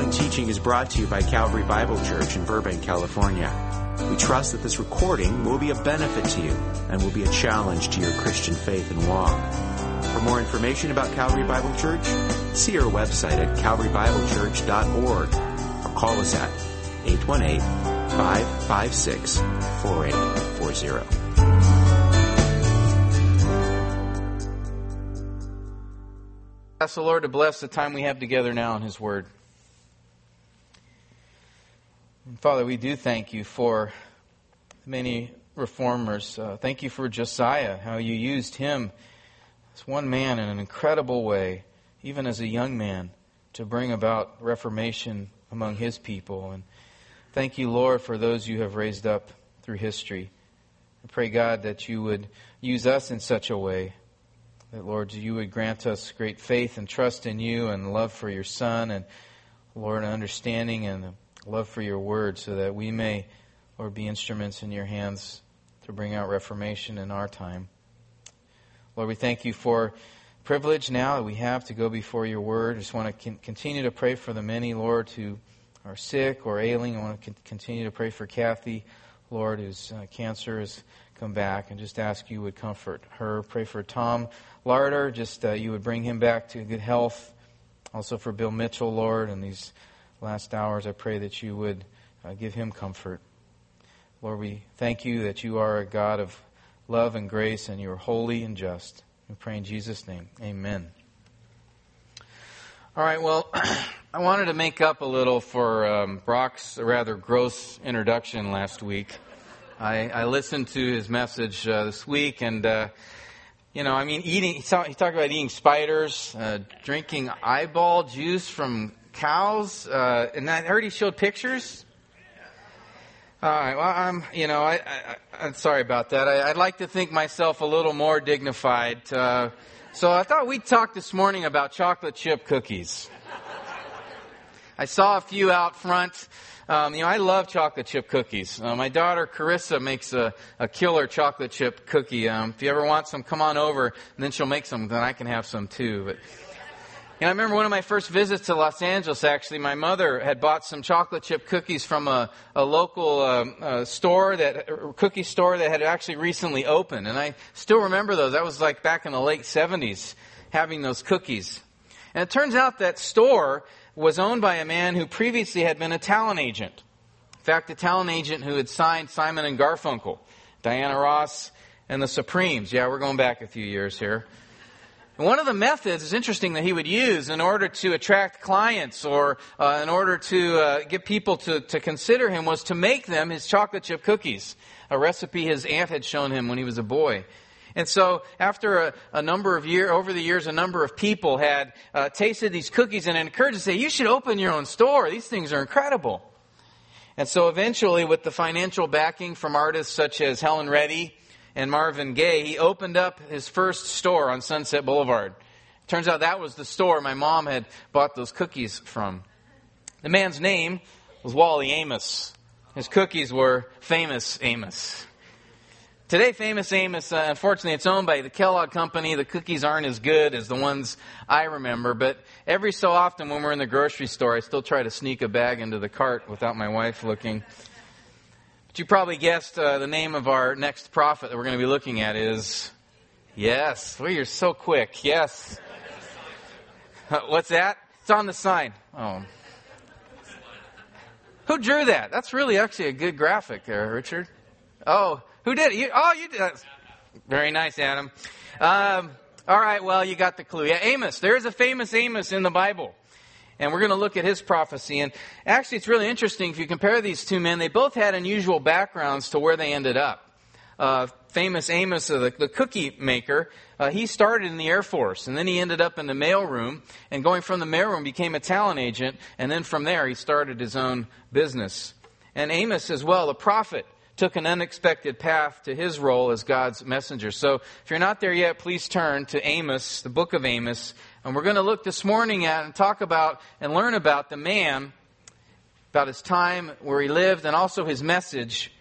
following teaching is brought to you by Calvary Bible Church in Burbank, California. We trust that this recording will be a benefit to you and will be a challenge to your Christian faith and walk. For more information about Calvary Bible Church, see our website at calvarybiblechurch.org or call us at 818 556 4840. Ask the Lord to bless the time we have together now in His Word. Father, we do thank you for many reformers. Uh, thank you for Josiah, how you used him as one man in an incredible way, even as a young man, to bring about reformation among his people. And thank you, Lord, for those you have raised up through history. I pray, God, that you would use us in such a way that, Lord, you would grant us great faith and trust in you and love for your Son and, Lord, understanding and love for your word so that we may, Lord, be instruments in your hands to bring out reformation in our time. Lord, we thank you for privilege now that we have to go before your word. I just want to continue to pray for the many, Lord, who are sick or ailing. I want to continue to pray for Kathy, Lord, whose uh, cancer has come back, and just ask you would comfort her. Pray for Tom Larder, just uh, you would bring him back to good health. Also for Bill Mitchell, Lord, and these last hours, I pray that you would uh, give him comfort. Lord, we thank you that you are a God of love and grace and you are holy and just. We pray in Jesus' name. Amen. All right, well, I wanted to make up a little for um, Brock's rather gross introduction last week. I, I listened to his message uh, this week and. Uh, you know, I mean, eating, he talked about eating spiders, uh, drinking eyeball juice from cows, uh, and I he showed pictures. All right, well, I'm, you know, I, I, am sorry about that. I, would like to think myself a little more dignified. Uh, so I thought we'd talk this morning about chocolate chip cookies. I saw a few out front. Um, you know, I love chocolate chip cookies. Uh, my daughter Carissa makes a, a killer chocolate chip cookie. Um, if you ever want some, come on over, and then she'll make some. Then I can have some too. But know, I remember one of my first visits to Los Angeles. Actually, my mother had bought some chocolate chip cookies from a, a local um, uh, store that cookie store that had actually recently opened, and I still remember those. That was like back in the late '70s, having those cookies. And it turns out that store was owned by a man who previously had been a talent agent. In fact, a talent agent who had signed Simon and Garfunkel, Diana Ross, and the Supremes. Yeah, we're going back a few years here. One of the methods is interesting that he would use in order to attract clients or uh, in order to uh, get people to, to consider him was to make them his chocolate chip cookies, a recipe his aunt had shown him when he was a boy. And so, after a, a number of years, over the years, a number of people had uh, tasted these cookies and encouraged to say, "You should open your own store. These things are incredible." And so, eventually, with the financial backing from artists such as Helen Reddy and Marvin Gaye, he opened up his first store on Sunset Boulevard. Turns out that was the store my mom had bought those cookies from. The man's name was Wally Amos. His cookies were famous Amos. Today, Famous Amos, uh, unfortunately, it's owned by the Kellogg Company. The cookies aren't as good as the ones I remember, but every so often when we're in the grocery store, I still try to sneak a bag into the cart without my wife looking. But you probably guessed uh, the name of our next prophet that we're going to be looking at is. Yes. Well, you're so quick. Yes. What's that? It's on the sign. Oh. Who drew that? That's really actually a good graphic there, Richard. Oh, who did it? You, oh, you did. Very nice, Adam. Um, all right, well, you got the clue. Yeah, Amos. There is a famous Amos in the Bible. And we're going to look at his prophecy. And actually, it's really interesting if you compare these two men. They both had unusual backgrounds to where they ended up. Uh, famous Amos, uh, the, the, cookie maker, uh, he started in the Air Force, and then he ended up in the mailroom, and going from the mailroom became a talent agent, and then from there he started his own business. And Amos as well, the prophet, took an unexpected path to his role as God's messenger. So if you're not there yet, please turn to Amos, the book of Amos. And we're going to look this morning at and talk about and learn about the man, about his time, where he lived, and also his message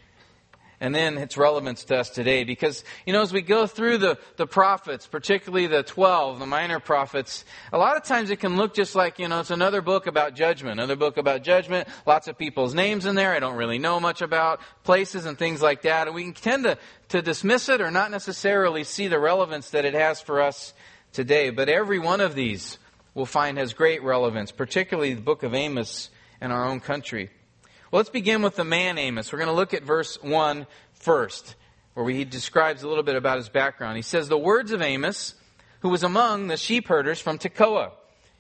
and then its relevance to us today. Because, you know, as we go through the, the prophets, particularly the 12, the minor prophets, a lot of times it can look just like, you know, it's another book about judgment, another book about judgment, lots of people's names in there I don't really know much about, places and things like that. And we can tend to, to dismiss it or not necessarily see the relevance that it has for us today. But every one of these we'll find has great relevance, particularly the book of Amos in our own country. Well, let's begin with the man Amos. We're going to look at verse 1 first, where he describes a little bit about his background. He says, The words of Amos, who was among the sheep herders from Tekoa,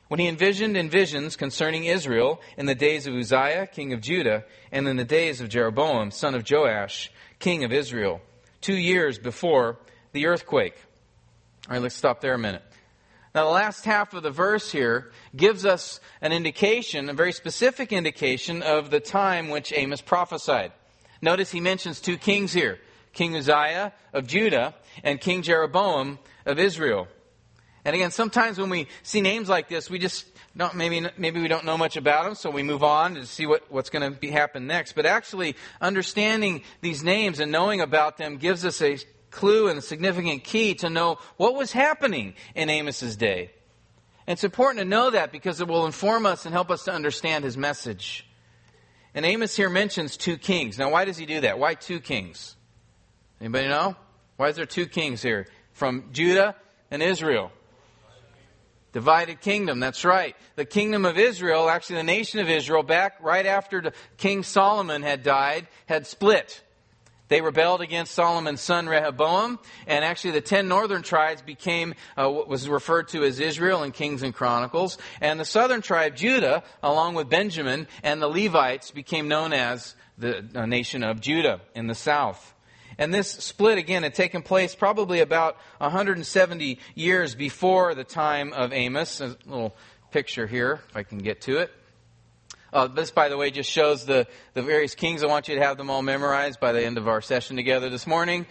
when he envisioned in visions concerning Israel in the days of Uzziah, king of Judah, and in the days of Jeroboam, son of Joash, king of Israel, two years before the earthquake. All right, let's stop there a minute. Now, the last half of the verse here gives us an indication, a very specific indication of the time which Amos prophesied. Notice he mentions two kings here King Uzziah of Judah and King Jeroboam of Israel. And again, sometimes when we see names like this, we just don't, maybe, maybe we don't know much about them, so we move on to see what, what's going to happen next. But actually, understanding these names and knowing about them gives us a clue and a significant key to know what was happening in Amos's day. And it's important to know that because it will inform us and help us to understand his message. And Amos here mentions two kings. Now, why does he do that? Why two kings? Anybody know? Why is there two kings here? From Judah and Israel. Divided kingdom, that's right. The kingdom of Israel, actually the nation of Israel, back right after King Solomon had died, had split. They rebelled against Solomon's son Rehoboam, and actually the ten northern tribes became uh, what was referred to as Israel in Kings and Chronicles, and the southern tribe Judah, along with Benjamin and the Levites, became known as the nation of Judah in the south. And this split again had taken place probably about 170 years before the time of Amos. A little picture here, if I can get to it. Uh, this, by the way, just shows the, the various kings. I want you to have them all memorized by the end of our session together this morning.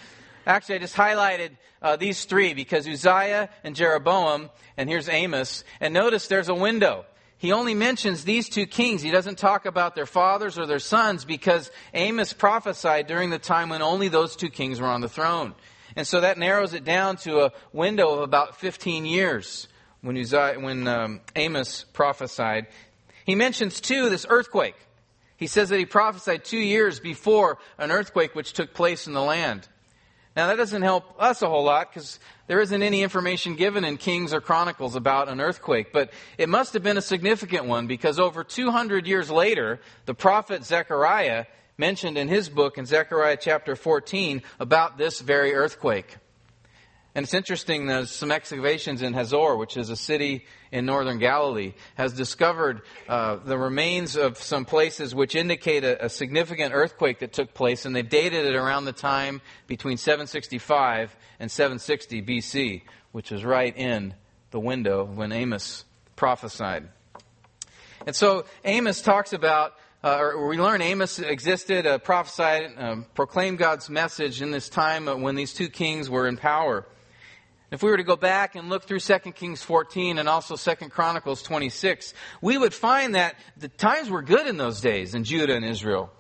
Actually, I just highlighted uh, these three because Uzziah and Jeroboam, and here's Amos. And notice there's a window. He only mentions these two kings. He doesn't talk about their fathers or their sons because Amos prophesied during the time when only those two kings were on the throne. And so that narrows it down to a window of about 15 years when, Uzziah, when um, Amos prophesied. He mentions, too, this earthquake. He says that he prophesied two years before an earthquake which took place in the land. Now, that doesn't help us a whole lot because there isn't any information given in Kings or Chronicles about an earthquake, but it must have been a significant one because over 200 years later, the prophet Zechariah mentioned in his book in Zechariah chapter 14 about this very earthquake. And it's interesting, that some excavations in Hazor, which is a city in northern Galilee, has discovered uh, the remains of some places which indicate a, a, significant earthquake that took place, and they've dated it around the time between 765 and 760 BC, which is right in the window when Amos prophesied. And so Amos talks about uh, or we learn Amos existed, uh, prophesied, um, proclaimed God's message in this time when these two kings were in power. If we were to go back and look through 2 Kings 14 and also 2 Chronicles 26, we would find that the times were good in those days in Judah and Israel.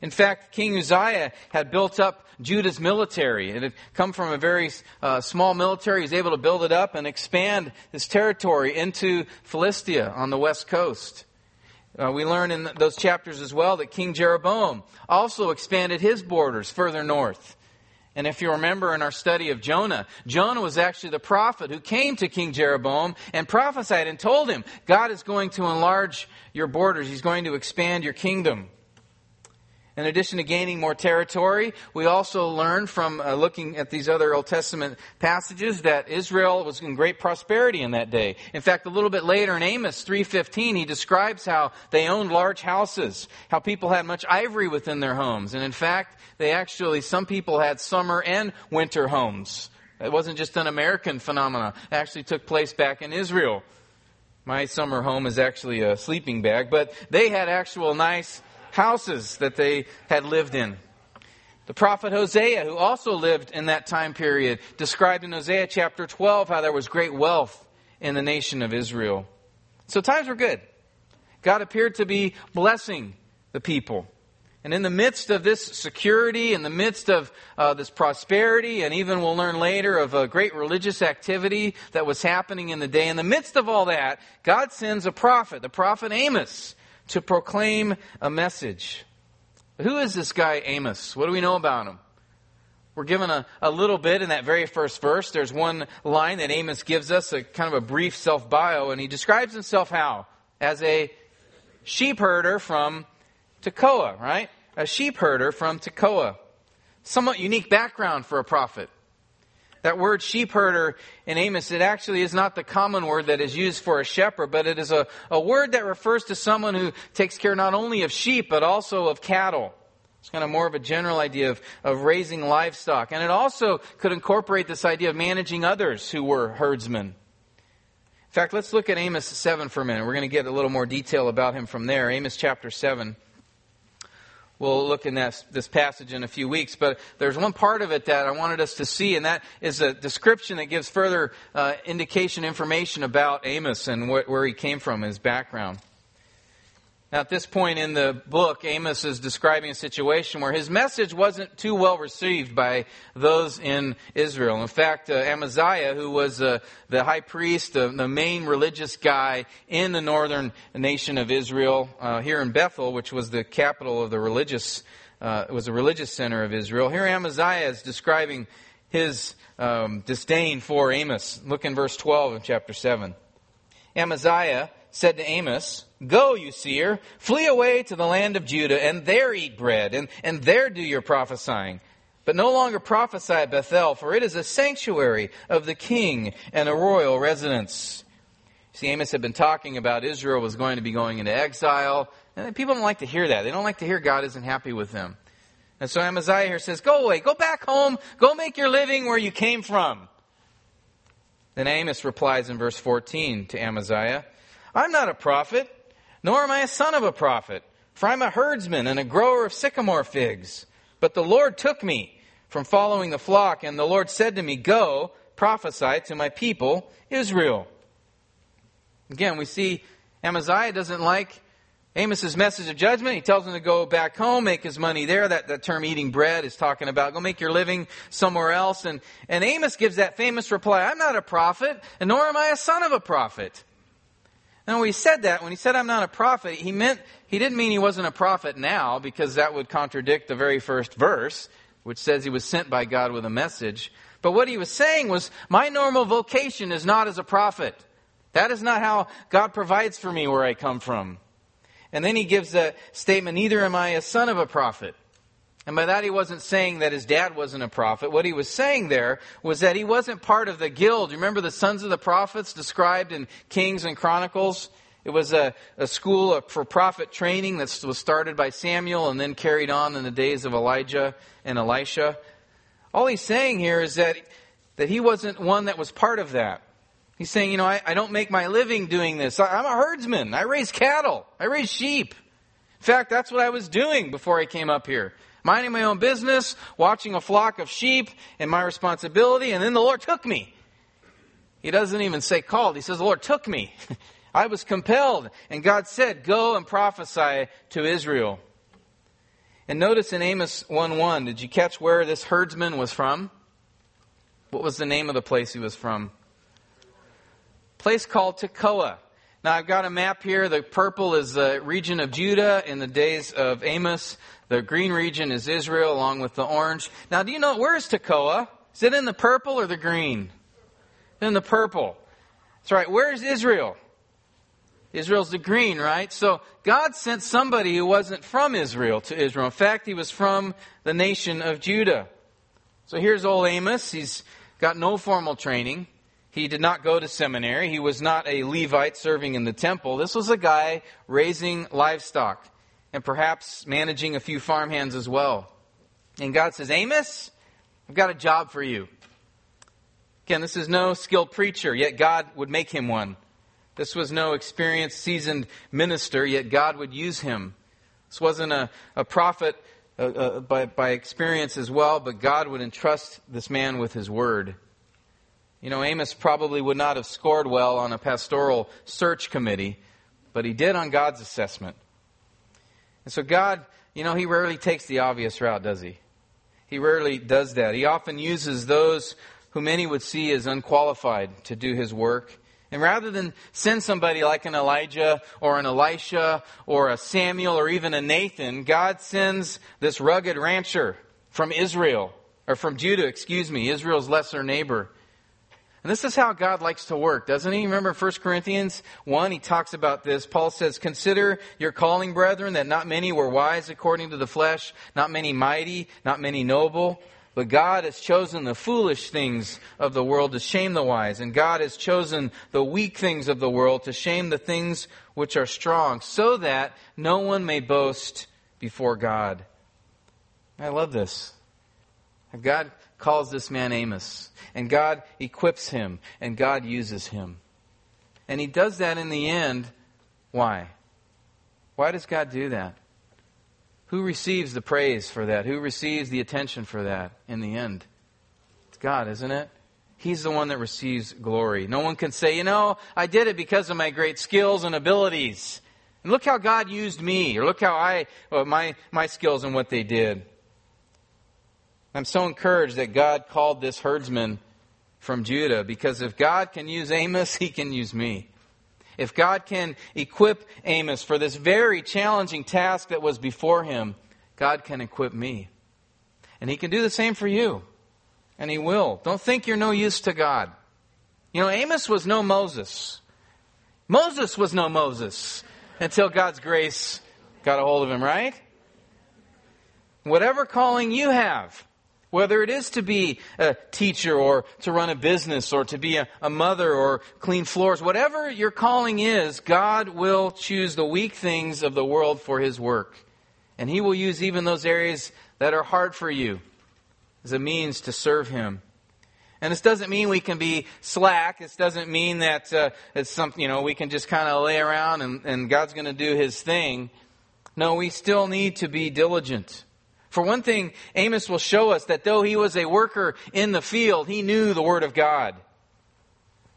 In fact, King Uzziah had built up Judah's military. It had come from a very uh, small military. He was able to build it up and expand his territory into Philistia on the west coast. Uh, we learn in those chapters as well that King Jeroboam also expanded his borders further north. And if you remember in our study of Jonah, Jonah was actually the prophet who came to King Jeroboam and prophesied and told him, God is going to enlarge your borders. He's going to expand your kingdom. In addition to gaining more territory, we also learn from uh, looking at these other Old Testament passages that Israel was in great prosperity in that day. In fact, a little bit later in Amos 3:15, he describes how they owned large houses, how people had much ivory within their homes, and in fact, they actually some people had summer and winter homes. It wasn't just an American phenomenon. It actually took place back in Israel. My summer home is actually a sleeping bag, but they had actual nice houses that they had lived in. The prophet Hosea, who also lived in that time period, described in Hosea chapter 12 how there was great wealth in the nation of Israel. So times were good. God appeared to be blessing the people. And in the midst of this security, in the midst of uh, this prosperity, and even we'll learn later of a great religious activity that was happening in the day, in the midst of all that, God sends a prophet, the prophet Amos, to proclaim a message. Who is this guy Amos? What do we know about him? We're given a, a little bit in that very first verse. There's one line that Amos gives us, a kind of a brief self bio, and he describes himself how? As a sheep herder from Tekoa, right? A sheep herder from Tekoa. Somewhat unique background for a prophet. That word sheep herder in Amos, it actually is not the common word that is used for a shepherd, but it is a, a word that refers to someone who takes care not only of sheep, but also of cattle. It's kind of more of a general idea of, of raising livestock. And it also could incorporate this idea of managing others who were herdsmen. In fact, let's look at Amos 7 for a minute. We're going to get a little more detail about him from there. Amos chapter 7. We'll look in this, this passage in a few weeks, but there's one part of it that I wanted us to see, and that is a description that gives further uh, indication, information about Amos and wh- where he came from, his background. Now, at this point in the book, Amos is describing a situation where his message wasn't too well received by those in Israel. In fact, uh, Amaziah, who was uh, the high priest, uh, the main religious guy in the northern nation of Israel, uh, here in Bethel, which was the capital of the religious, uh, was the religious center of Israel. Here Amaziah is describing his um, disdain for Amos. Look in verse 12 of chapter 7. Amaziah said to Amos, Go, you seer, flee away to the land of Judah, and there eat bread, and, and there do your prophesying. But no longer prophesy at Bethel, for it is a sanctuary of the king and a royal residence. See, Amos had been talking about Israel was going to be going into exile, and people don't like to hear that. They don't like to hear God isn't happy with them. And so Amaziah here says, Go away, go back home, go make your living where you came from. Then Amos replies in verse 14 to Amaziah, I'm not a prophet, nor am I a son of a prophet, for I'm a herdsman and a grower of sycamore figs. But the Lord took me from following the flock, and the Lord said to me, Go, prophesy to my people, Israel. Again, we see Amaziah doesn't like Amos's message of judgment. He tells him to go back home, make his money there. That, that term eating bread is talking about go make your living somewhere else. And, and Amos gives that famous reply, I'm not a prophet, and nor am I a son of a prophet. Now, when he said that, when he said, I'm not a prophet, he meant, he didn't mean he wasn't a prophet now, because that would contradict the very first verse, which says he was sent by God with a message. But what he was saying was, my normal vocation is not as a prophet. That is not how God provides for me where I come from. And then he gives a statement, neither am I a son of a prophet. And by that, he wasn't saying that his dad wasn't a prophet. What he was saying there was that he wasn't part of the guild. You remember the sons of the prophets described in Kings and Chronicles? It was a, a school for prophet training that was started by Samuel and then carried on in the days of Elijah and Elisha. All he's saying here is that, that he wasn't one that was part of that. He's saying, you know, I, I don't make my living doing this. I, I'm a herdsman. I raise cattle. I raise sheep. In fact, that's what I was doing before I came up here minding my own business, watching a flock of sheep, and my responsibility, and then the Lord took me. He doesn't even say called, he says, The Lord took me. I was compelled, and God said, Go and prophesy to Israel. And notice in Amos 1 1, did you catch where this herdsman was from? What was the name of the place he was from? Place called Tekoa. Now I've got a map here. The purple is the region of Judah in the days of Amos. The green region is Israel along with the orange. Now do you know, where is Tekoa? Is it in the purple or the green? In the purple. That's right. Where is Israel? Israel's the green, right? So God sent somebody who wasn't from Israel to Israel. In fact, he was from the nation of Judah. So here's old Amos. He's got no formal training. He did not go to seminary. He was not a Levite serving in the temple. This was a guy raising livestock and perhaps managing a few farmhands as well. And God says, Amos, I've got a job for you. Again, this is no skilled preacher, yet God would make him one. This was no experienced, seasoned minister, yet God would use him. This wasn't a, a prophet uh, uh, by, by experience as well, but God would entrust this man with his word. You know, Amos probably would not have scored well on a pastoral search committee, but he did on God's assessment. And so God you know, he rarely takes the obvious route, does he? He rarely does that. He often uses those who many would see as unqualified to do his work. And rather than send somebody like an Elijah or an Elisha or a Samuel or even a Nathan, God sends this rugged rancher from Israel, or from Judah, excuse me, Israel's lesser neighbor. And this is how God likes to work, doesn't he? Remember 1 Corinthians 1, he talks about this. Paul says, Consider your calling, brethren, that not many were wise according to the flesh, not many mighty, not many noble. But God has chosen the foolish things of the world to shame the wise, and God has chosen the weak things of the world to shame the things which are strong, so that no one may boast before God. I love this. God calls this man Amos. And God equips him. And God uses him. And he does that in the end. Why? Why does God do that? Who receives the praise for that? Who receives the attention for that in the end? It's God, isn't it? He's the one that receives glory. No one can say, you know, I did it because of my great skills and abilities. And look how God used me, or look how I, well, my, my skills and what they did. I'm so encouraged that God called this herdsman from Judah because if God can use Amos, he can use me. If God can equip Amos for this very challenging task that was before him, God can equip me. And he can do the same for you. And he will. Don't think you're no use to God. You know, Amos was no Moses. Moses was no Moses until God's grace got a hold of him, right? Whatever calling you have, whether it is to be a teacher or to run a business or to be a, a, mother or clean floors, whatever your calling is, God will choose the weak things of the world for His work. And He will use even those areas that are hard for you as a means to serve Him. And this doesn't mean we can be slack. This doesn't mean that uh, it's something, you know, we can just kind of lay around and, and God's going to do His thing. No, we still need to be diligent. For one thing, Amos will show us that though he was a worker in the field, he knew the Word of God.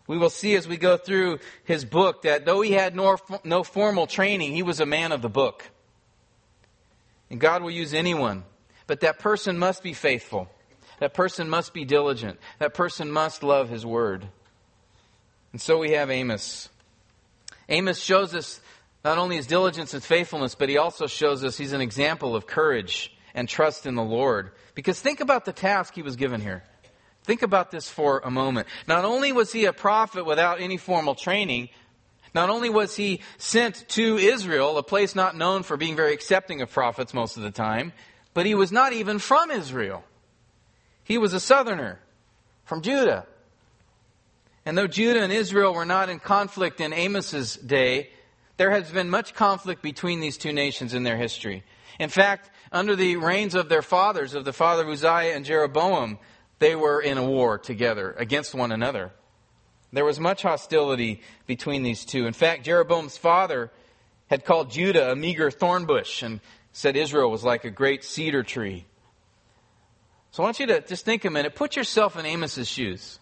We will see as we go through his book that though he had no, formal training, he was a man of the book. And God will use anyone, but that person must be faithful. That person must be diligent. That person must love his word. And so we have Amos. Amos shows us not only his diligence and faithfulness, but he also shows us he's an example of courage and trust in the Lord. Because think about the task he was given here. Think about this for a moment. Not only was he a prophet without any formal training, not only was he sent to Israel, a place not known for being very accepting of prophets most of the time, but he was not even from Israel. He was a southerner from Judah. And though Judah and Israel were not in conflict in Amos's day, there has been much conflict between these two nations in their history. In fact, under the reigns of their fathers, of the father of Uzziah and Jeroboam, they were in a war together against one another. There was much hostility between these two. In fact, Jeroboam's father had called Judah a meager thorn bush and said Israel was like a great cedar tree. So I want you to just think a minute. Put yourself in Amos's shoes.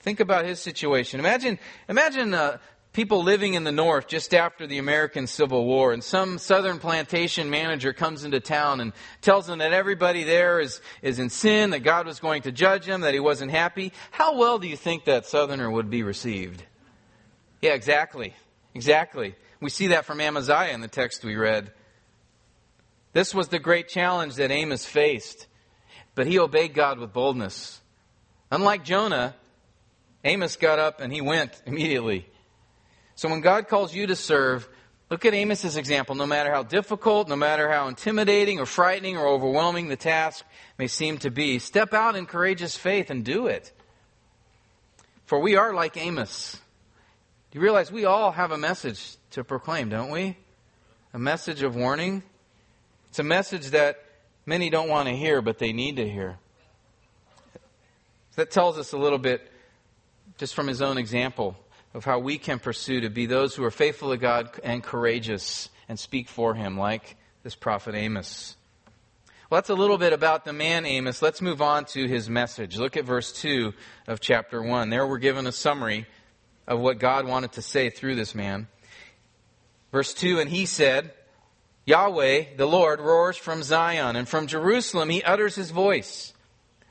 Think about his situation. Imagine, imagine uh, people living in the north just after the American Civil War, and some southern plantation manager comes into town and tells them that everybody there is, is in sin, that God was going to judge him, that he wasn't happy. How well do you think that southerner would be received? Yeah, exactly. Exactly. We see that from Amaziah in the text we read. This was the great challenge that Amos faced, but he obeyed God with boldness. Unlike Jonah, Amos got up and he went immediately. So when God calls you to serve, look at Amos's example. No matter how difficult, no matter how intimidating or frightening or overwhelming the task may seem to be, step out in courageous faith and do it. For we are like Amos. Do you realize we all have a message to proclaim, don't we? A message of warning. It's a message that many don't want to hear, but they need to hear. That tells us a little bit, just from his own example, of how we can pursue to be those who are faithful to God and courageous and speak for Him, like this prophet Amos. Well, that's a little bit about the man Amos. Let's move on to his message. Look at verse 2 of chapter 1. There we're given a summary of what God wanted to say through this man. Verse 2 And he said, Yahweh, the Lord, roars from Zion, and from Jerusalem he utters his voice.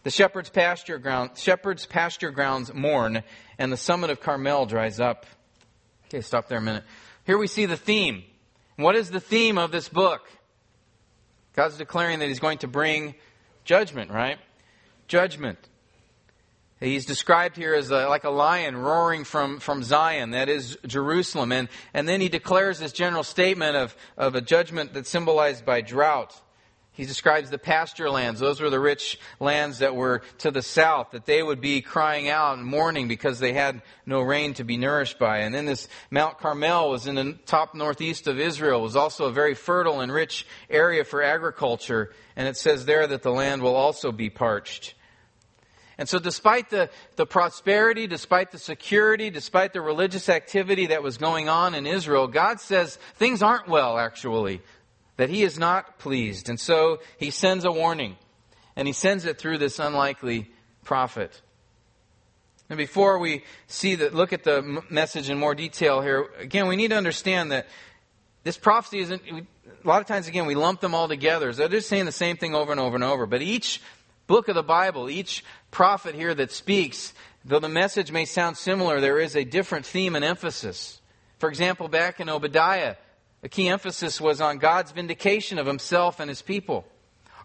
The shepherd's pasture, ground, shepherd's pasture grounds mourn, and the summit of Carmel dries up. Okay, stop there a minute. Here we see the theme. What is the theme of this book? God's declaring that he's going to bring judgment, right? Judgment. He's described here as a, like a lion roaring from, from Zion, that is Jerusalem. And, and then he declares this general statement of, of a judgment that's symbolized by drought. He describes the pasture lands. Those were the rich lands that were to the south, that they would be crying out and mourning because they had no rain to be nourished by. And then this Mount Carmel was in the top northeast of Israel, was also a very fertile and rich area for agriculture. And it says there that the land will also be parched. And so, despite the, the prosperity, despite the security, despite the religious activity that was going on in Israel, God says things aren't well, actually, that He is not pleased. And so, He sends a warning, and He sends it through this unlikely prophet. And before we see that, look at the message in more detail here, again, we need to understand that this prophecy isn't, a lot of times, again, we lump them all together. So they're just saying the same thing over and over and over. But each book of the Bible, each prophet here that speaks, though the message may sound similar, there is a different theme and emphasis. For example, back in Obadiah, the key emphasis was on God's vindication of himself and his people.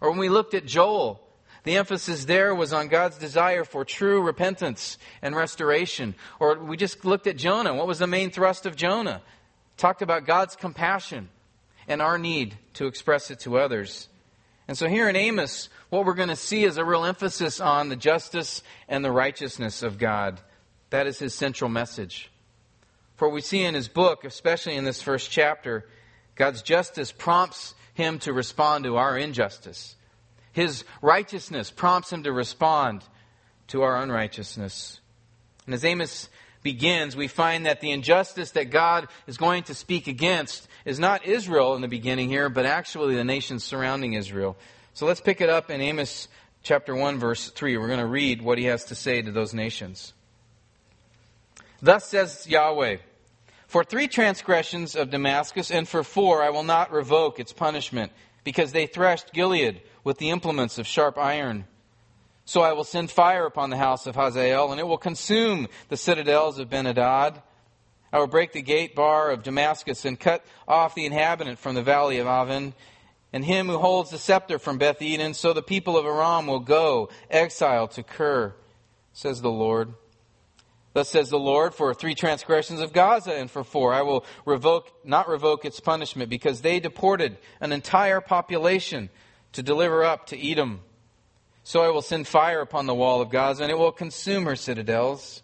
Or when we looked at Joel, the emphasis there was on God's desire for true repentance and restoration. Or we just looked at Jonah. What was the main thrust of Jonah? Talked about God's compassion and our need to express it to others. And so here in Amos, what we're going to see is a real emphasis on the justice and the righteousness of God. That is his central message. For we see in his book, especially in this first chapter, God's justice prompts him to respond to our injustice. His righteousness prompts him to respond to our unrighteousness. And as Amos begins, we find that the injustice that God is going to speak against is not Israel in the beginning here, but actually the nations surrounding Israel. So let's pick it up in Amos chapter 1, verse 3. We're going to read what he has to say to those nations. Thus says Yahweh For three transgressions of Damascus, and for four I will not revoke its punishment, because they threshed Gilead with the implements of sharp iron. So I will send fire upon the house of Hazael, and it will consume the citadels of Benhadad. I will break the gate bar of Damascus and cut off the inhabitant from the valley of Aven, and him who holds the scepter from Beth Eden. So the people of Aram will go exiled to Kir, says the Lord. Thus says the Lord, for three transgressions of Gaza and for four, I will revoke, not revoke its punishment, because they deported an entire population to deliver up to Edom. So I will send fire upon the wall of Gaza, and it will consume her citadels.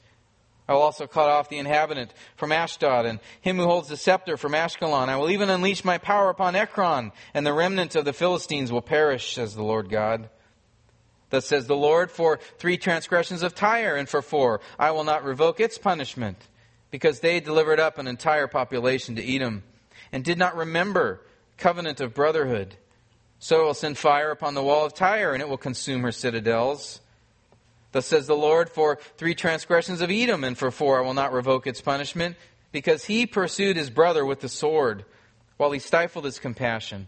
I will also cut off the inhabitant from Ashdod, and him who holds the scepter from Ashkelon. I will even unleash my power upon Ekron, and the remnant of the Philistines will perish, says the Lord God. Thus says the Lord, for three transgressions of Tyre, and for four, I will not revoke its punishment, because they delivered up an entire population to Edom, and did not remember covenant of brotherhood. So I will send fire upon the wall of Tyre, and it will consume her citadels. Thus says the Lord, for three transgressions of Edom, and for four I will not revoke its punishment, because he pursued his brother with the sword, while he stifled his compassion.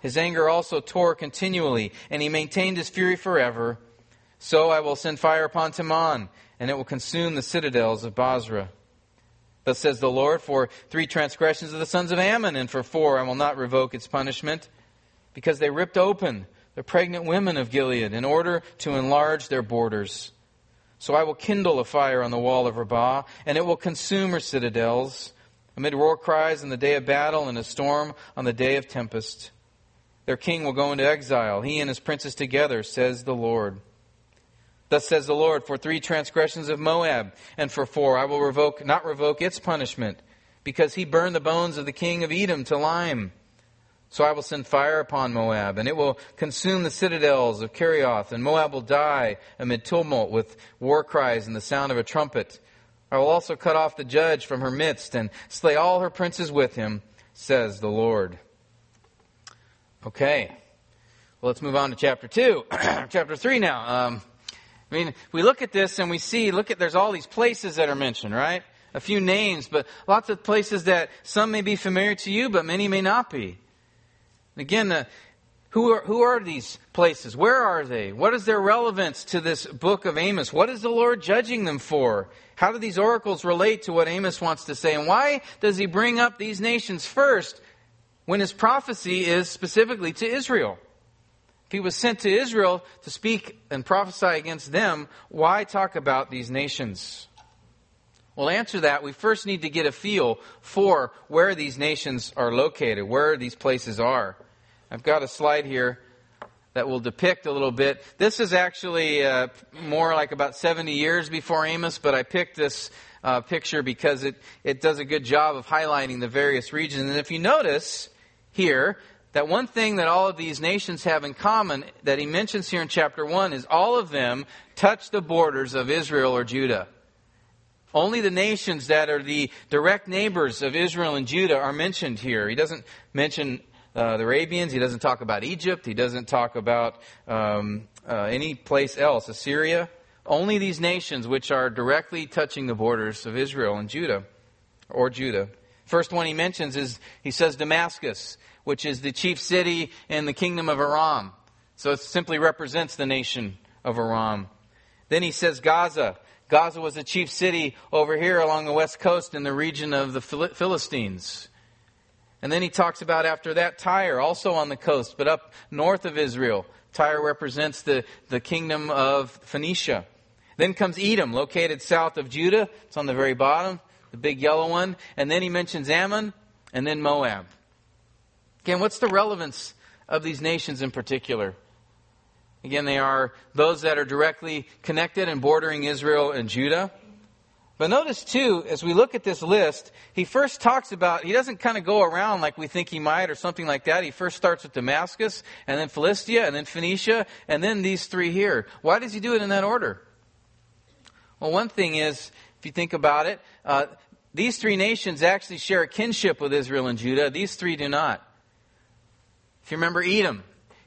His anger also tore continually, and he maintained his fury forever. So I will send fire upon Teman, and it will consume the citadels of Bozrah. Thus says the Lord, for three transgressions of the sons of Ammon, and for four I will not revoke its punishment, because they ripped open the pregnant women of Gilead in order to enlarge their borders. So I will kindle a fire on the wall of Rabbah, and it will consume her citadels, amid war cries in the day of battle and a storm on the day of tempest. Their king will go into exile, he and his princes together, says the Lord. Thus says the Lord, for three transgressions of Moab, and for four I will revoke, not revoke its punishment, because he burned the bones of the king of Edom to lime. So I will send fire upon Moab, and it will consume the citadels of Kerioth, and Moab will die amid tumult with war cries and the sound of a trumpet. I will also cut off the judge from her midst, and slay all her princes with him, says the Lord. Okay. Well, let's move on to chapter 2. chapter 3 now. Um, I mean, we look at this and we see, look at, there's all these places that are mentioned, right? A few names, but lots of places that some may be familiar to you, but many may not be. Again, uh, who are, who are these places? Where are they? What is their relevance to this book of Amos? What is the Lord judging them for? How do these oracles relate to what Amos wants to say? And why does he bring up these nations first when his prophecy is specifically to Israel? If he was sent to Israel to speak and prophesy against them, why talk about these nations? Well, answer that, we first need to get a feel for where these nations are located, where these places are. I've got a slide here that will depict a little bit. This is actually uh, more like about 70 years before Amos, but I picked this uh, picture because it, it does a good job of highlighting the various regions. And if you notice here, that one thing that all of these nations have in common that he mentions here in chapter 1 is all of them touch the borders of Israel or Judah. Only the nations that are the direct neighbors of Israel and Judah are mentioned here. He doesn't mention uh, the Arabians. He doesn't talk about Egypt. He doesn't talk about um, uh, any place else, Assyria. Only these nations which are directly touching the borders of Israel and Judah, or Judah. First one he mentions is, he says Damascus, which is the chief city in the kingdom of Aram. So it simply represents the nation of Aram. Then he says Gaza. Gaza was the chief city over here along the west coast in the region of the Philistines. And then he talks about after that Tyre, also on the coast, but up north of Israel. Tyre represents the, the kingdom of Phoenicia. Then comes Edom, located south of Judah. It's on the very bottom, the big yellow one. And then he mentions Ammon, and then Moab. Again, what's the relevance of these nations in particular? Again, they are those that are directly connected and bordering Israel and Judah. But notice too, as we look at this list, he first talks about, he doesn't kind of go around like we think he might or something like that. He first starts with Damascus, and then Philistia, and then Phoenicia, and then these three here. Why does he do it in that order? Well, one thing is, if you think about it, uh, these three nations actually share a kinship with Israel and Judah. These three do not. If you remember Edom,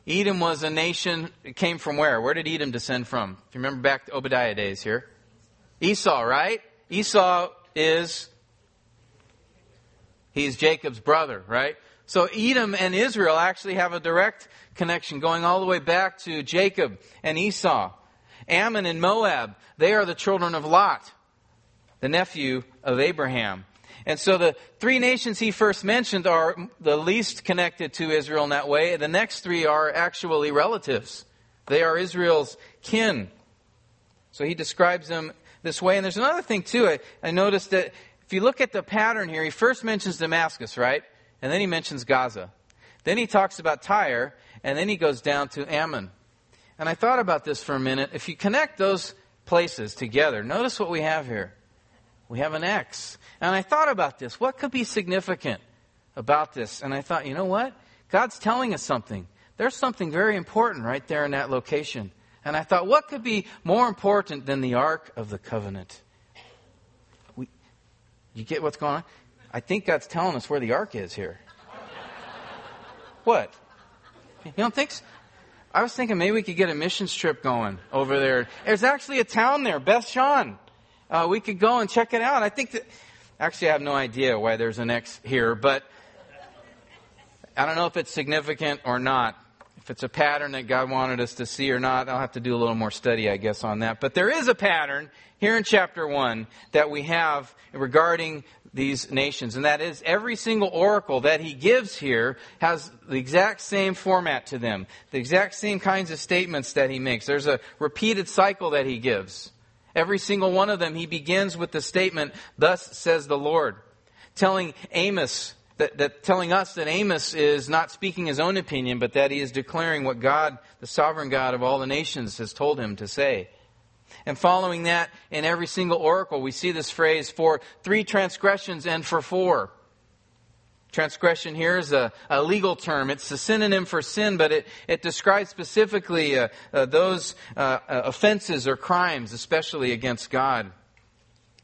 Edom was a nation, it came from where? Where did Edom descend from? If you remember back to Obadiah days here. Esau, right? Esau is, he's Jacob's brother, right? So Edom and Israel actually have a direct connection going all the way back to Jacob and Esau. Ammon and Moab, they are the children of Lot, the nephew of Abraham. And so the three nations he first mentioned are the least connected to Israel in that way. The next three are actually relatives. They are Israel's kin. So he describes them this way. And there's another thing too. I, I noticed that if you look at the pattern here, he first mentions Damascus, right? And then he mentions Gaza. Then he talks about Tyre, and then he goes down to Ammon. And I thought about this for a minute. If you connect those places together, notice what we have here. We have an X. And I thought about this. What could be significant about this? And I thought, you know what? God's telling us something. There's something very important right there in that location. And I thought, what could be more important than the Ark of the Covenant? We, you get what's going on? I think God's telling us where the Ark is here. what? You don't think so? I was thinking maybe we could get a missions trip going over there. There's actually a town there, Beth Shan. Uh, we could go and check it out. I think that, actually, I have no idea why there's an X here, but I don't know if it's significant or not if it's a pattern that God wanted us to see or not, I'll have to do a little more study, I guess, on that. But there is a pattern here in chapter 1 that we have regarding these nations. And that is every single oracle that he gives here has the exact same format to them, the exact same kinds of statements that he makes. There's a repeated cycle that he gives. Every single one of them, he begins with the statement, Thus says the Lord, telling Amos that, that telling us that Amos is not speaking his own opinion, but that he is declaring what God, the sovereign God of all the nations, has told him to say. And following that, in every single oracle, we see this phrase for three transgressions and for four. Transgression here is a, a legal term. It's a synonym for sin, but it, it describes specifically uh, uh, those uh, uh offenses or crimes, especially against God.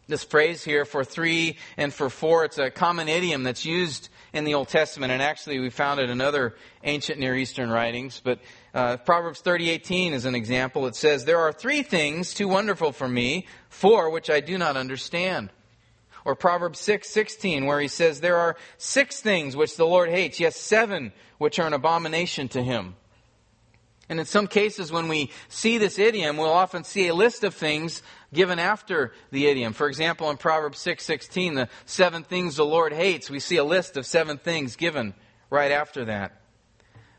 This phrase here for three and for four, it's a common idiom that's used in the Old Testament, and actually we found it in other ancient Near Eastern writings. But uh, Proverbs 30:18 is an example. It says, "There are three things too wonderful for me, four which I do not understand." Or Proverbs 6, 16, where he says, There are six things which the Lord hates, yes, seven which are an abomination to him. And in some cases, when we see this idiom, we'll often see a list of things given after the idiom. For example, in Proverbs 6:16, the seven things the Lord hates, we see a list of seven things given right after that.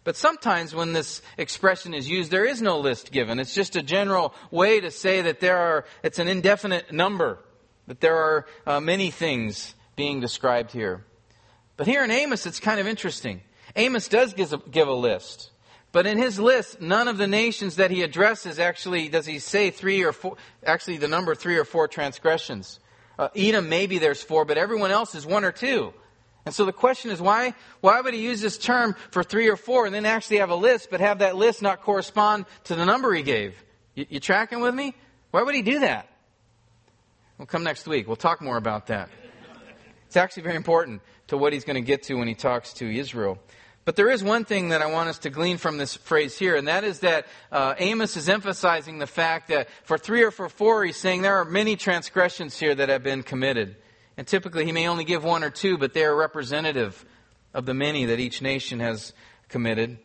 But sometimes when this expression is used, there is no list given. It's just a general way to say that there are, it's an indefinite number, that there are uh, many things being described here. But here in Amos, it's kind of interesting. Amos does give a, give a list. But in his list, none of the nations that he addresses actually does he say three or four, actually the number three or four transgressions. Uh, Edom, maybe there's four, but everyone else is one or two. And so the question is why, why would he use this term for three or four and then actually have a list, but have that list not correspond to the number he gave? You, you tracking with me? Why would he do that? We'll come next week. We'll talk more about that. It's actually very important to what he's going to get to when he talks to Israel. But there is one thing that I want us to glean from this phrase here, and that is that uh, Amos is emphasizing the fact that for three or for four, he's saying there are many transgressions here that have been committed. And typically, he may only give one or two, but they are representative of the many that each nation has committed.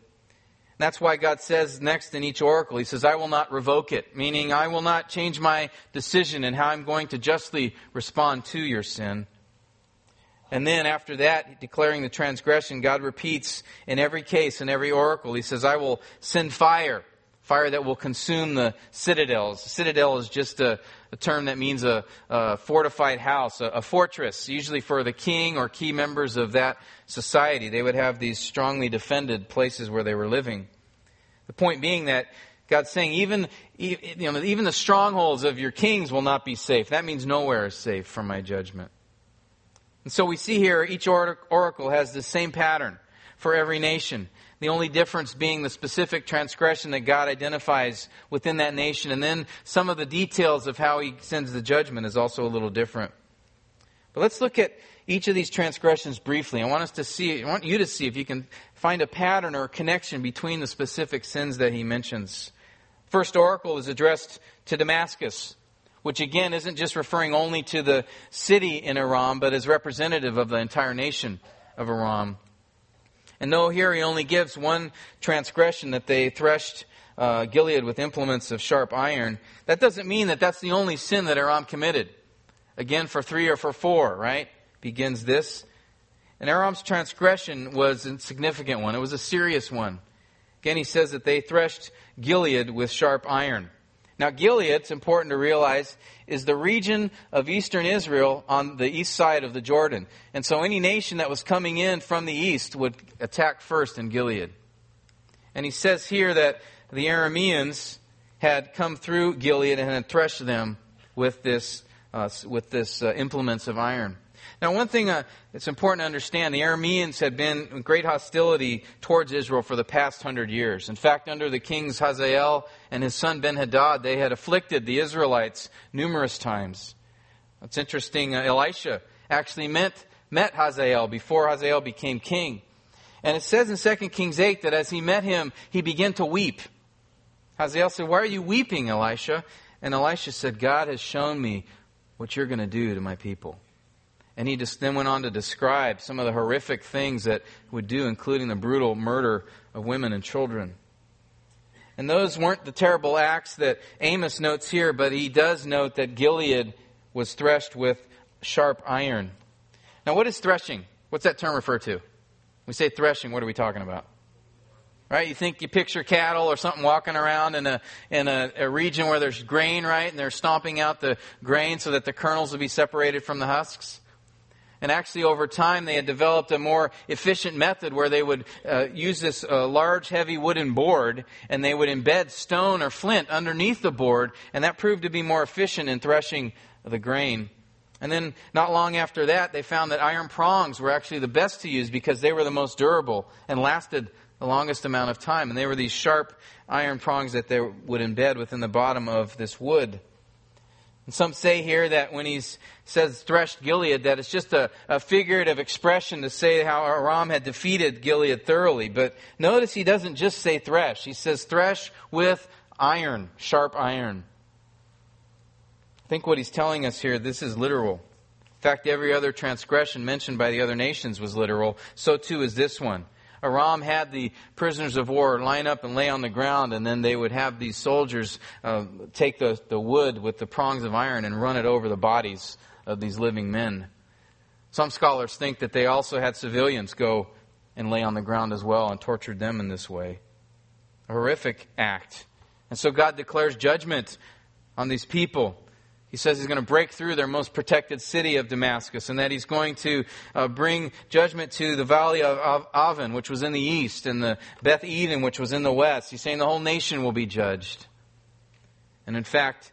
That's why God says next in each oracle, He says, I will not revoke it, meaning I will not change my decision and how I'm going to justly respond to your sin. And then after that, declaring the transgression, God repeats in every case, in every oracle, He says, I will send fire, fire that will consume the citadels. Citadel is just a, a term that means a, a fortified house, a, a fortress, usually for the king or key members of that society. They would have these strongly defended places where they were living. The point being that God's saying even, you know, even the strongholds of your kings will not be safe. That means nowhere is safe from my judgment. And so we see here each oracle has the same pattern for every nation. The only difference being the specific transgression that God identifies within that nation. And then some of the details of how he sends the judgment is also a little different. But let's look at each of these transgressions briefly. I want us to see, I want you to see if you can find a pattern or a connection between the specific sins that he mentions. First oracle is addressed to Damascus which again isn't just referring only to the city in Aram, but is representative of the entire nation of Aram. And though here he only gives one transgression that they threshed uh, Gilead with implements of sharp iron, that doesn't mean that that's the only sin that Aram committed. Again, for three or for four, right? Begins this. And Aram's transgression was a significant one. It was a serious one. Again, he says that they threshed Gilead with sharp iron. Now, Gilead, it's important to realize, is the region of eastern Israel on the east side of the Jordan. And so any nation that was coming in from the east would attack first in Gilead. And he says here that the Arameans had come through Gilead and had threshed them with this, uh, with this uh, implements of iron. Now, one thing uh, it's important to understand the Arameans had been in great hostility towards Israel for the past hundred years. In fact, under the kings Hazael and his son Ben Hadad, they had afflicted the Israelites numerous times. It's interesting, uh, Elisha actually met, met Hazael before Hazael became king. And it says in 2 Kings 8 that as he met him, he began to weep. Hazael said, Why are you weeping, Elisha? And Elisha said, God has shown me what you're going to do to my people. And he just then went on to describe some of the horrific things that would do, including the brutal murder of women and children. And those weren't the terrible acts that Amos notes here, but he does note that Gilead was threshed with sharp iron. Now, what is threshing? What's that term refer to? we say threshing, what are we talking about? Right? You think you picture cattle or something walking around in a in a, a, region where there's grain, right? And they're stomping out the grain so that the kernels will be separated from the husks. And actually, over time, they had developed a more efficient method where they would uh, use this uh, large, heavy wooden board and they would embed stone or flint underneath the board, and that proved to be more efficient in threshing the grain. And then, not long after that, they found that iron prongs were actually the best to use because they were the most durable and lasted the longest amount of time. And they were these sharp iron prongs that they would embed within the bottom of this wood. And some say here that when he says threshed Gilead, that it's just a, a, figurative expression to say how Aram had defeated Gilead thoroughly. But notice he doesn't just say thresh. He says thresh with iron, sharp iron. I think what he's telling us here, this is literal. In fact, every other transgression mentioned by the other nations was literal. So too is this one. Aram had the prisoners of war line up and lay on the ground, and then they would have these soldiers uh, take the, the wood with the prongs of iron and run it over the bodies of these living men. Some scholars think that they also had civilians go and lay on the ground as well and tortured them in this way. A horrific act. And so God declares judgment on these people. He says he's going to break through their most protected city of Damascus and that he's going to uh, bring judgment to the valley of Aven, which was in the east, and the Beth Eden, which was in the west. He's saying the whole nation will be judged. And in fact,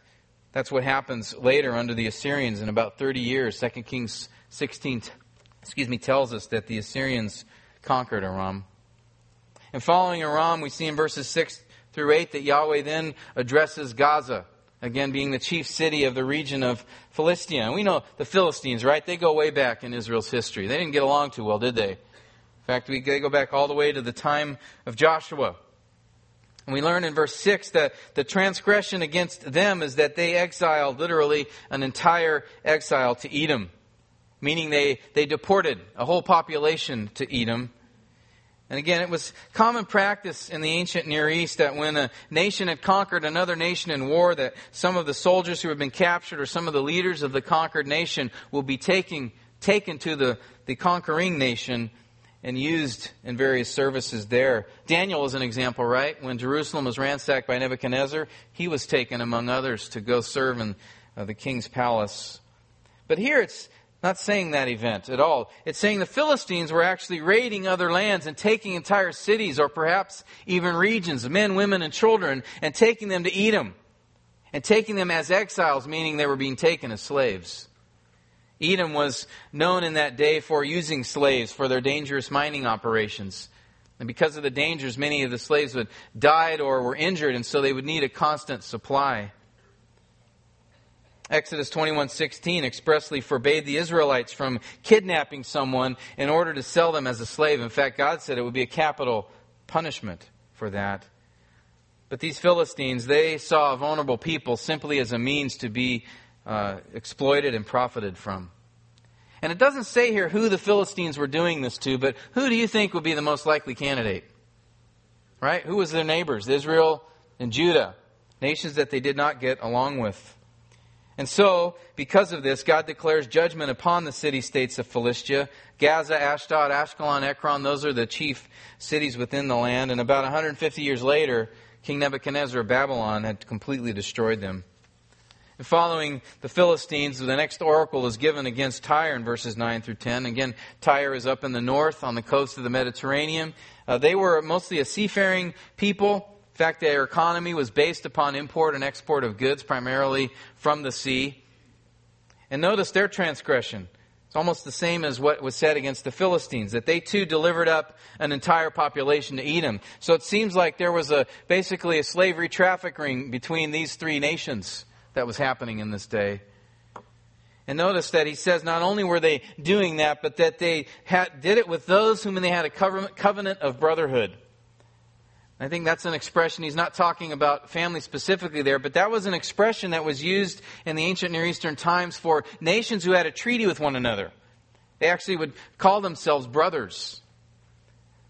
that's what happens later under the Assyrians in about 30 years. 2 Kings 16, excuse me, tells us that the Assyrians conquered Aram. And following Aram, we see in verses 6 through 8 that Yahweh then addresses Gaza again being the chief city of the region of Philistia. And we know the Philistines, right? They go way back in Israel's history. They didn't get along too well, did they? In fact, we, they go back all the way to the time of Joshua. And we learn in verse 6 that the transgression against them is that they exiled literally an entire exile to Edom, meaning they, they deported a whole population to Edom and again, it was common practice in the ancient Near East that when a nation had conquered another nation in war, that some of the soldiers who had been captured or some of the leaders of the conquered nation will be taking, taken to the, the conquering nation and used in various services there. Daniel is an example, right? When Jerusalem was ransacked by Nebuchadnezzar, he was taken among others to go serve in uh, the king's palace. But here it's not saying that event at all. It's saying the Philistines were actually raiding other lands and taking entire cities or perhaps even regions, men, women, and children, and taking them to Edom. And taking them as exiles, meaning they were being taken as slaves. Edom was known in that day for using slaves for their dangerous mining operations. And because of the dangers, many of the slaves would died or were injured, and so they would need a constant supply. Exodus 21:16 expressly forbade the Israelites from kidnapping someone in order to sell them as a slave. In fact, God said it would be a capital punishment for that. But these Philistines, they saw vulnerable people simply as a means to be uh, exploited and profited from. And it doesn't say here who the Philistines were doing this to, but who do you think would be the most likely candidate? Right? Who was their neighbors? Israel and Judah, nations that they did not get along with. And so, because of this, God declares judgment upon the city states of Philistia. Gaza, Ashdod, Ashkelon, Ekron, those are the chief cities within the land. And about 150 years later, King Nebuchadnezzar of Babylon had completely destroyed them. And following the Philistines, the next oracle is given against Tyre in verses 9 through 10. Again, Tyre is up in the north on the coast of the Mediterranean. Uh, they were mostly a seafaring people. Fact, their economy was based upon import and export of goods, primarily from the sea. And notice their transgression. It's almost the same as what was said against the Philistines, that they too delivered up an entire population to Edom. So it seems like there was a, basically a slavery trafficking between these three nations that was happening in this day. And notice that he says not only were they doing that, but that they had, did it with those whom they had a covenant of brotherhood. I think that's an expression, he's not talking about family specifically there, but that was an expression that was used in the ancient Near Eastern times for nations who had a treaty with one another. They actually would call themselves brothers.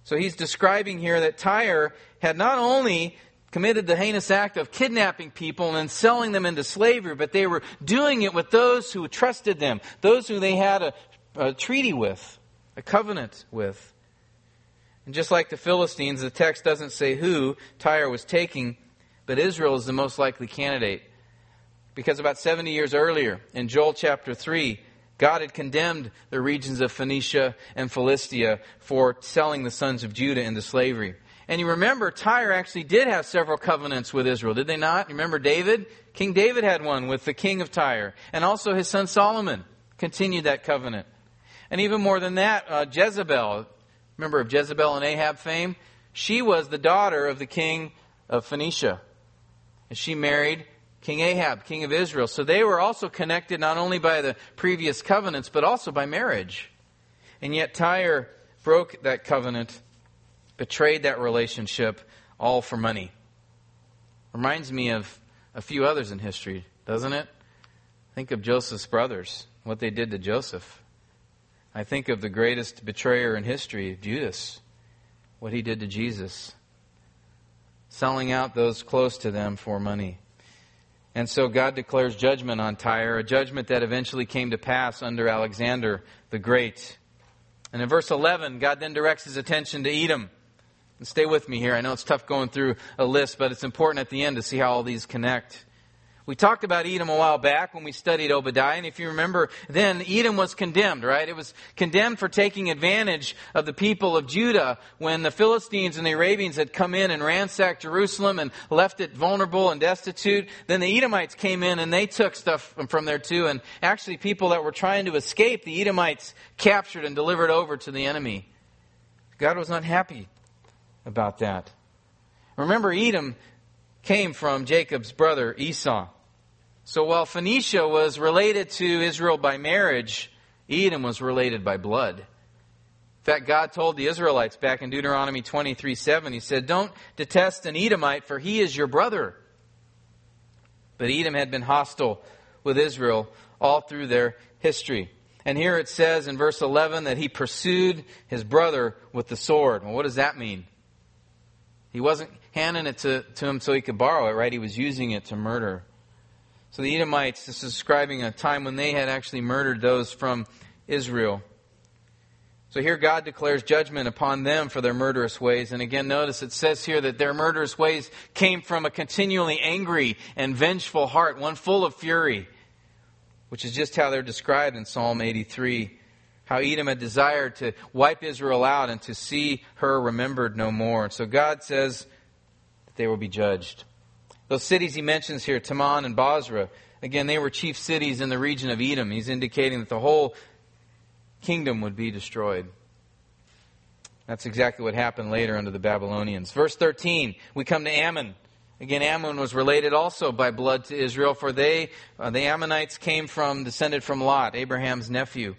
So he's describing here that Tyre had not only committed the heinous act of kidnapping people and selling them into slavery, but they were doing it with those who trusted them, those who they had a, a treaty with, a covenant with. And just like the Philistines, the text doesn't say who Tyre was taking, but Israel is the most likely candidate. Because about 70 years earlier, in Joel chapter 3, God had condemned the regions of Phoenicia and Philistia for selling the sons of Judah into slavery. And you remember, Tyre actually did have several covenants with Israel, did they not? You Remember David? King David had one with the king of Tyre. And also his son Solomon continued that covenant. And even more than that, uh, Jezebel, Remember of Jezebel and Ahab fame? She was the daughter of the king of Phoenicia. And she married King Ahab, king of Israel. So they were also connected not only by the previous covenants, but also by marriage. And yet Tyre broke that covenant, betrayed that relationship, all for money. Reminds me of a few others in history, doesn't it? Think of Joseph's brothers, what they did to Joseph. I think of the greatest betrayer in history, Judas, what he did to Jesus, selling out those close to them for money. And so God declares judgment on Tyre, a judgment that eventually came to pass under Alexander the Great. And in verse 11, God then directs his attention to Edom. And stay with me here. I know it's tough going through a list, but it's important at the end to see how all these connect. We talked about Edom a while back when we studied Obadiah, and if you remember, then Edom was condemned, right? It was condemned for taking advantage of the people of Judah when the Philistines and the Arabians had come in and ransacked Jerusalem and left it vulnerable and destitute. Then the Edomites came in and they took stuff from there too, and actually people that were trying to escape, the Edomites captured and delivered over to the enemy. God was not happy about that. Remember, Edom came from Jacob's brother Esau. So while Phoenicia was related to Israel by marriage, Edom was related by blood. In fact, God told the Israelites back in Deuteronomy 23 7, He said, Don't detest an Edomite, for he is your brother. But Edom had been hostile with Israel all through their history. And here it says in verse 11 that he pursued his brother with the sword. Well, what does that mean? He wasn't handing it to, to him so he could borrow it, right? He was using it to murder. So the Edomites, this is describing a time when they had actually murdered those from Israel. So here God declares judgment upon them for their murderous ways. And again, notice it says here that their murderous ways came from a continually angry and vengeful heart, one full of fury, which is just how they're described in Psalm 83 how Edom had desired to wipe Israel out and to see her remembered no more. So God says that they will be judged. Those cities he mentions here, Teman and Bozrah, again, they were chief cities in the region of Edom. He's indicating that the whole kingdom would be destroyed. That's exactly what happened later under the Babylonians. Verse 13, we come to Ammon. Again, Ammon was related also by blood to Israel, for they, uh, the Ammonites, came from, descended from Lot, Abraham's nephew.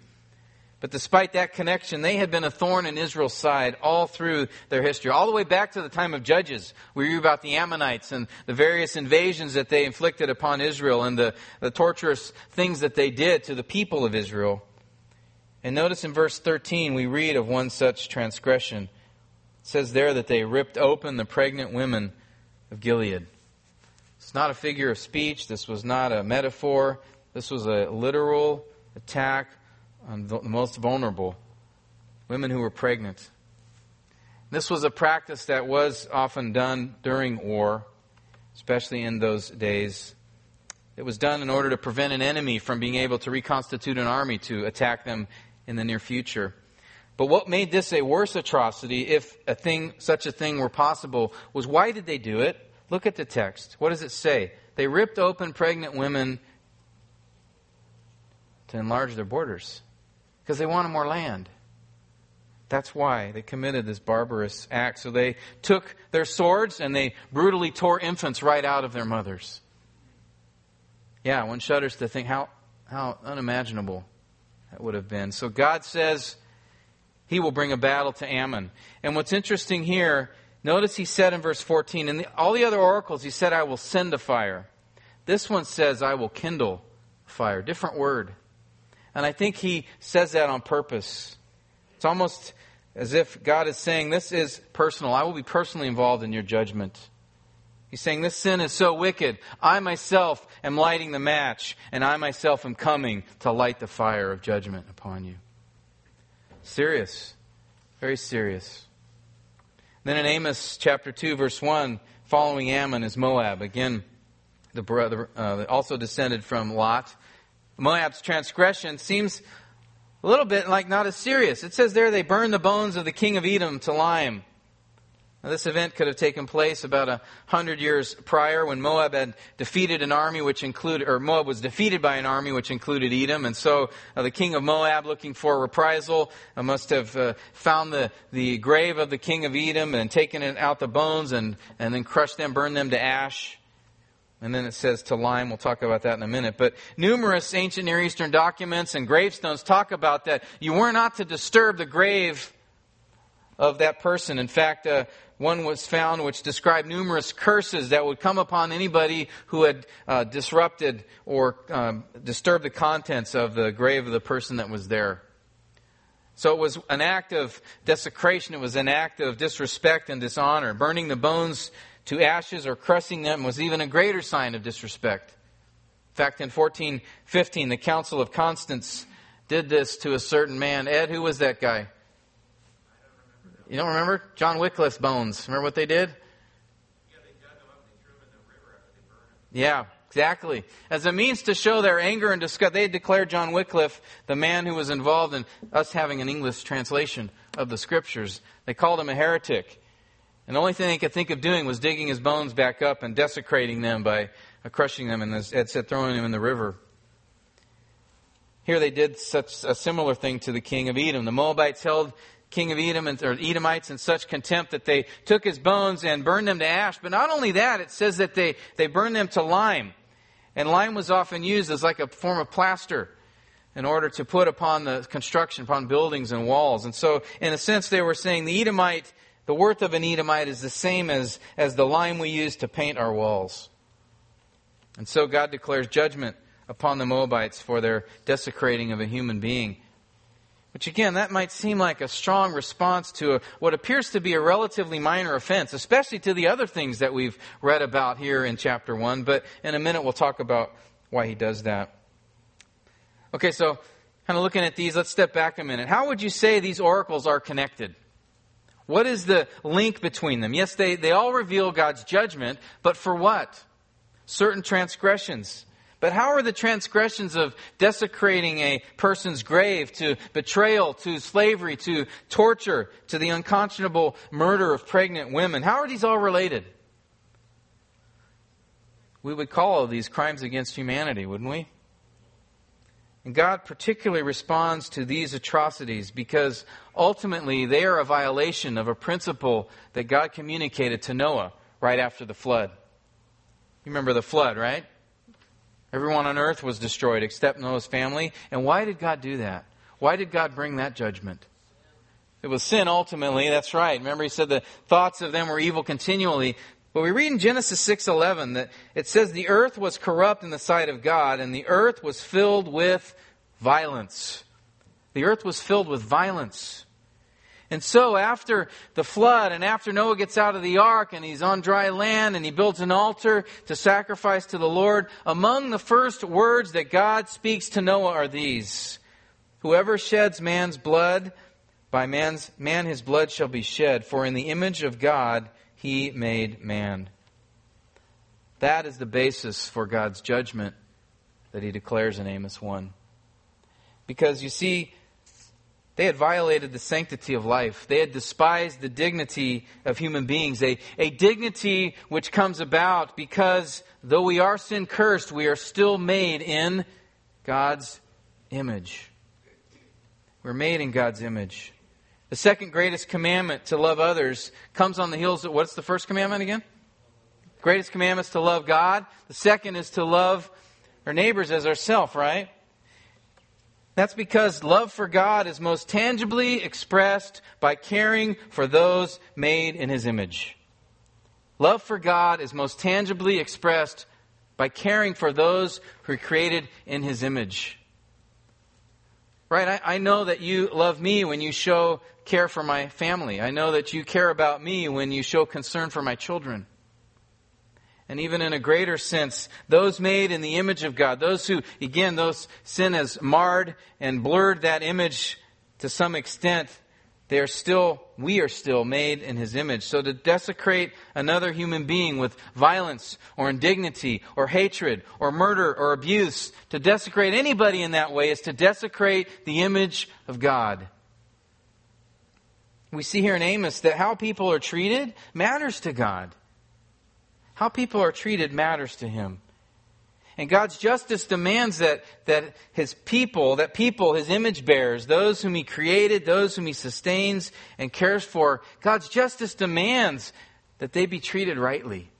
But despite that connection, they had been a thorn in Israel's side all through their history, all the way back to the time of Judges. We read about the Ammonites and the various invasions that they inflicted upon Israel and the, the torturous things that they did to the people of Israel. And notice in verse 13, we read of one such transgression. It says there that they ripped open the pregnant women of Gilead. It's not a figure of speech. This was not a metaphor. This was a literal attack on the most vulnerable, women who were pregnant. This was a practice that was often done during war, especially in those days. It was done in order to prevent an enemy from being able to reconstitute an army to attack them in the near future. But what made this a worse atrocity, if a thing, such a thing were possible, was why did they do it? Look at the text. What does it say? They ripped open pregnant women to enlarge their borders because they wanted more land. That's why they committed this barbarous act. So they took their swords and they brutally tore infants right out of their mothers. Yeah, one shudders to think how, how unimaginable that would have been. So God says he will bring a battle to Ammon. And what's interesting here, notice he said in verse 14, in the, all the other oracles, he said, I will send a fire. This one says, I will kindle fire. Different word. And I think he says that on purpose. It's almost as if God is saying, This is personal. I will be personally involved in your judgment. He's saying, This sin is so wicked. I myself am lighting the match, and I myself am coming to light the fire of judgment upon you. Serious. Very serious. Then in Amos chapter 2, verse 1, following Ammon is Moab. Again, the brother, uh, also descended from Lot. Moab's transgression seems a little bit like not as serious. It says there they burned the bones of the king of Edom to lime. Now, this event could have taken place about a hundred years prior when Moab had defeated an army which included, or Moab was defeated by an army which included Edom. And so uh, the king of Moab, looking for a reprisal, uh, must have uh, found the, the grave of the king of Edom and taken out the bones and, and then crushed them, burned them to ash. And then it says to lime. We'll talk about that in a minute. But numerous ancient Near Eastern documents and gravestones talk about that. You were not to disturb the grave of that person. In fact, uh, one was found which described numerous curses that would come upon anybody who had uh, disrupted or um, disturbed the contents of the grave of the person that was there. So it was an act of desecration, it was an act of disrespect and dishonor. Burning the bones to ashes or crushing them was even a greater sign of disrespect. In fact, in 1415, the Council of Constance did this to a certain man. Ed, who was that guy? You don't remember? John Wycliffe's bones. Remember what they did? Yeah. Yeah, exactly. As a means to show their anger and disgust, they declared John Wycliffe the man who was involved in us having an English translation of the scriptures. They called him a heretic. And the only thing they could think of doing was digging his bones back up and desecrating them by uh, crushing them and, as Ed said, throwing them in the river. Here they did such a similar thing to the king of Edom. The Moabites held king of Edom and, or Edomites in such contempt that they took his bones and burned them to ash. But not only that, it says that they, they burned them to lime. And lime was often used as like a form of plaster in order to put upon the construction, upon buildings and walls. And so, in a sense, they were saying the Edomite, the worth of an Edomite is the same as, as the lime we use to paint our walls. And so God declares judgment upon the Moabites for their desecrating of a human being. Which again, that might seem like a strong response to a, what appears to be a relatively minor offense, especially to the other things that we've read about here in chapter 1. But in a minute, we'll talk about why he does that. Okay, so kind of looking at these, let's step back a minute. How would you say these oracles are connected? What is the link between them? Yes, they, they all reveal God's judgment, but for what? Certain transgressions. But how are the transgressions of desecrating a person's grave to betrayal, to slavery, to torture, to the unconscionable murder of pregnant women, how are these all related? We would call all these crimes against humanity, wouldn't we? And God particularly responds to these atrocities because ultimately they are a violation of a principle that God communicated to Noah right after the flood. You remember the flood, right? Everyone on earth was destroyed except Noah's family. And why did God do that? Why did God bring that judgment? It was sin ultimately, that's right. Remember he said the thoughts of them were evil continually. But we read in Genesis 6:11 that it says the earth was corrupt in the sight of God and the earth was filled with violence. The earth was filled with violence. And so, after the flood, and after Noah gets out of the ark and he's on dry land and he builds an altar to sacrifice to the Lord, among the first words that God speaks to Noah are these Whoever sheds man's blood, by man's, man his blood shall be shed, for in the image of God he made man. That is the basis for God's judgment that he declares in Amos 1. Because you see, they had violated the sanctity of life. They had despised the dignity of human beings, a, a dignity which comes about because though we are sin cursed, we are still made in God's image. We're made in God's image. The second greatest commandment to love others comes on the heels of what's the first commandment again? Greatest commandment is to love God. The second is to love our neighbors as ourselves, right? That's because love for God is most tangibly expressed by caring for those made in His image. Love for God is most tangibly expressed by caring for those who are created in His image. Right? I, I, know that you love me when you show care for my family. I know that you care about me when you show concern for my children and even in a greater sense, those made in the image of God, those who, again, those sin has marred and blurred that image to some extent, they are still, we are still made in His image. So to desecrate another human being with violence or indignity or hatred or murder or abuse, to desecrate anybody in that way is to desecrate the image of God. We see here in Amos that how people are treated matters to God. How people are treated matters to him. And God's justice demands that, that his people, that people, his image bearers, those whom he created, those whom he sustains and cares for, God's justice demands that they be treated rightly.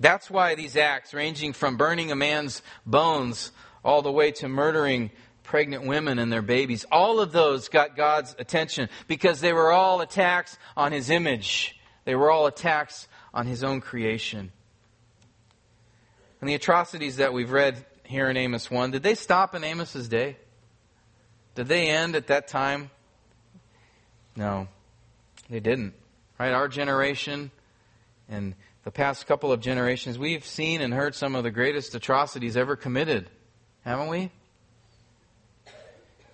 That's why these acts, ranging from burning a man's bones all the way to murdering pregnant women and their babies. All of those got God's attention because they were all attacks on his image. They were all attacks on his own creation. And the atrocities that we've read here in Amos 1, did they stop in Amos's day? Did they end at that time? No, they didn't. Right? Our generation and the past couple of generations, we've seen and heard some of the greatest atrocities ever committed, haven't we? I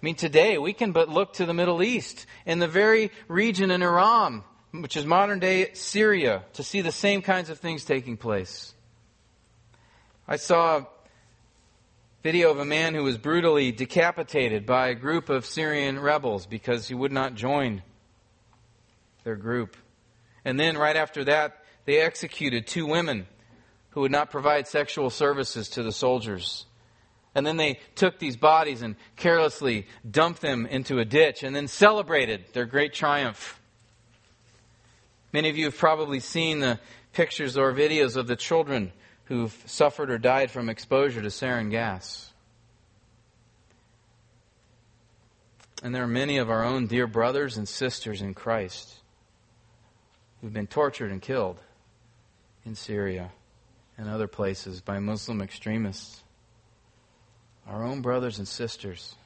mean, today we can but look to the Middle East, in the very region in Aram, which is modern day Syria, to see the same kinds of things taking place. I saw a video of a man who was brutally decapitated by a group of Syrian rebels because he would not join their group. And then right after that, they executed two women who would not provide sexual services to the soldiers. And then they took these bodies and carelessly dumped them into a ditch and then celebrated their great triumph. Many of you have probably seen the pictures or videos of the children who've suffered or died from exposure to sarin gas. And there are many of our own dear brothers and sisters in Christ who've been tortured and killed in Syria and other places by Muslim extremists. Our own brothers and sisters.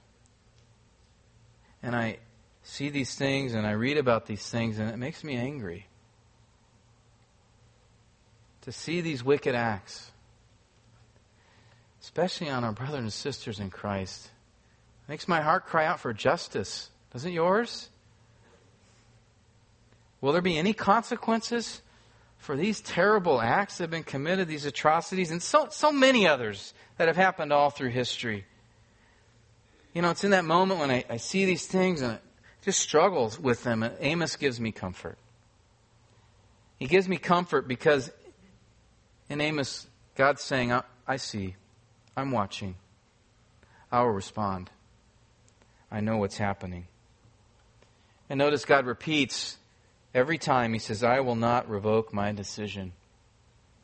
And I see these things and I read about these things and it makes me angry. To see these wicked acts, especially on our brothers and sisters in Christ, makes my heart cry out for justice. Doesn't yours? Will there be any consequences for these terrible acts that have been committed, these atrocities, and so, so many others that have happened all through history. You know, it's in that moment when I, I see these things and I just struggles with them. Amos gives me comfort. He gives me comfort because in Amos, God's saying, I, I see, I'm watching, I will respond. I know what's happening. And notice God repeats Every time he says, I will not revoke my decision.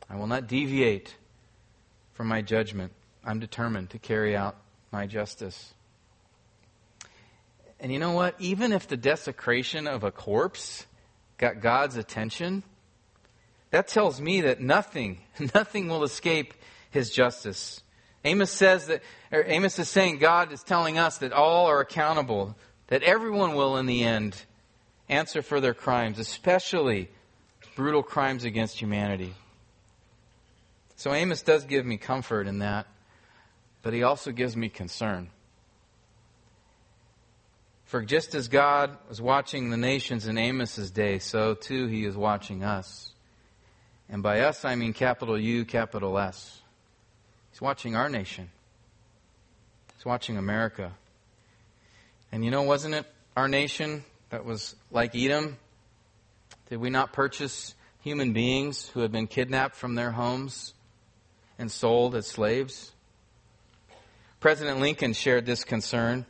I will not deviate from my judgment. I'm determined to carry out my justice. And you know what? Even if the desecration of a corpse got God's attention, that tells me that nothing, nothing will escape his justice. Amos says that, Amos is saying God is telling us that all are accountable, that everyone will in the end answer for their crimes, especially brutal crimes against humanity. So Amos does give me comfort in that, but he also gives me concern. For just as God was watching the nations in Amos's day, so too he is watching us. And by us, I mean capital U, capital S. He's watching our nation. He's watching America. And you know, wasn't it our nation that was like Edom? Did we not purchase human beings who had been kidnapped from their homes and sold as slaves? President Lincoln shared this concern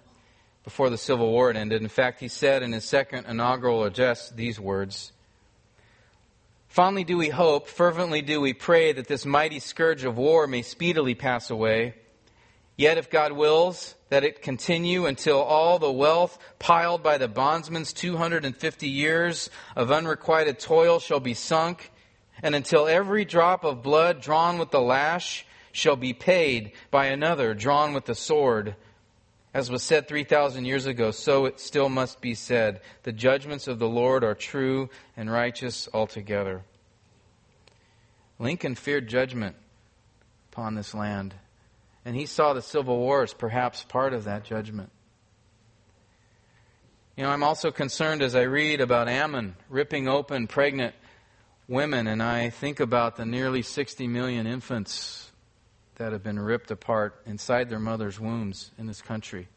before the Civil War had ended. In fact, he said in his second inaugural address these words Fondly do we hope, fervently do we pray that this mighty scourge of war may speedily pass away. Yet, if God wills, that it continue until all the wealth piled by the bondsman's 250 years of unrequited toil shall be sunk, and until every drop of blood drawn with the lash shall be paid by another drawn with the sword. As was said 3,000 years ago, so it still must be said. The judgments of the Lord are true and righteous altogether. Lincoln feared judgment upon this land. And he saw the Civil War as perhaps part of that judgment. You know, I'm also concerned as I read about Ammon ripping open pregnant women, and I think about the nearly 60 million infants that have been ripped apart inside their mother's wombs in this country.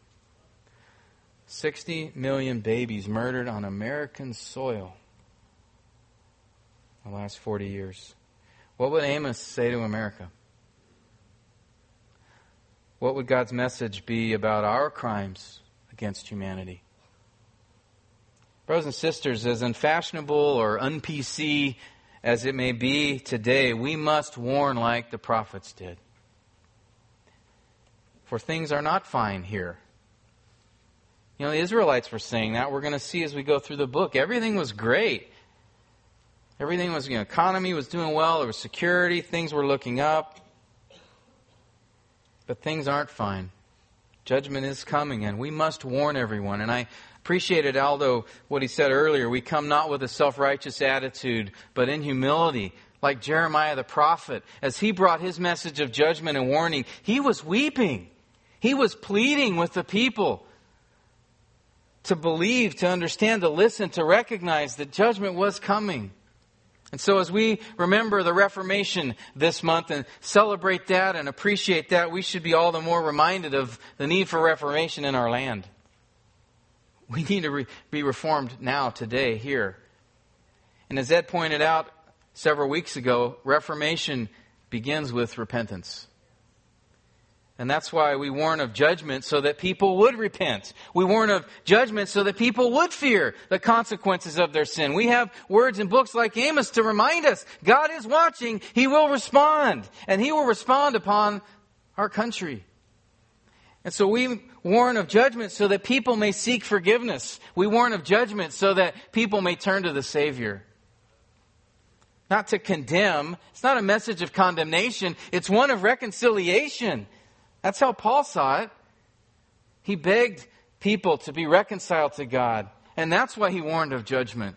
60 million babies murdered on American soil in the last 40 years. What would Amos say to America? what would God's message be about our crimes against humanity? Brothers and sisters, as unfashionable or un-PC as it may be today, we must warn like the prophets did. For things are not fine here You know, the Israelites were saying that. We're going to see as we go through the book. Everything was great. Everything was, you know, economy was doing well. There was security. Things were looking up. But things aren't fine. Judgment is coming, and we must warn everyone. And I appreciated Aldo what he said earlier. We come not with a self righteous attitude, but in humility, like Jeremiah the prophet. As he brought his message of judgment and warning, he was weeping. He was pleading with the people to believe, to understand, to listen, to recognize that judgment was coming. And so, as we remember the Reformation this month and celebrate that and appreciate that, we should be all the more reminded of the need for reformation in our land. We need to re- be reformed now, today, here. And as Ed pointed out several weeks ago, reformation begins with repentance. And that's why we warn of judgment so that people would repent. We warn of judgment so that people would fear the consequences of their sin. We have words in books like Amos to remind us God is watching. He will respond. And He will respond upon our country. And so we warn of judgment so that people may seek forgiveness. We warn of judgment so that people may turn to the Savior. Not to condemn. It's not a message of condemnation. It's one of reconciliation. That's how Paul saw it. He begged people to be reconciled to God, and that's why he warned of judgment.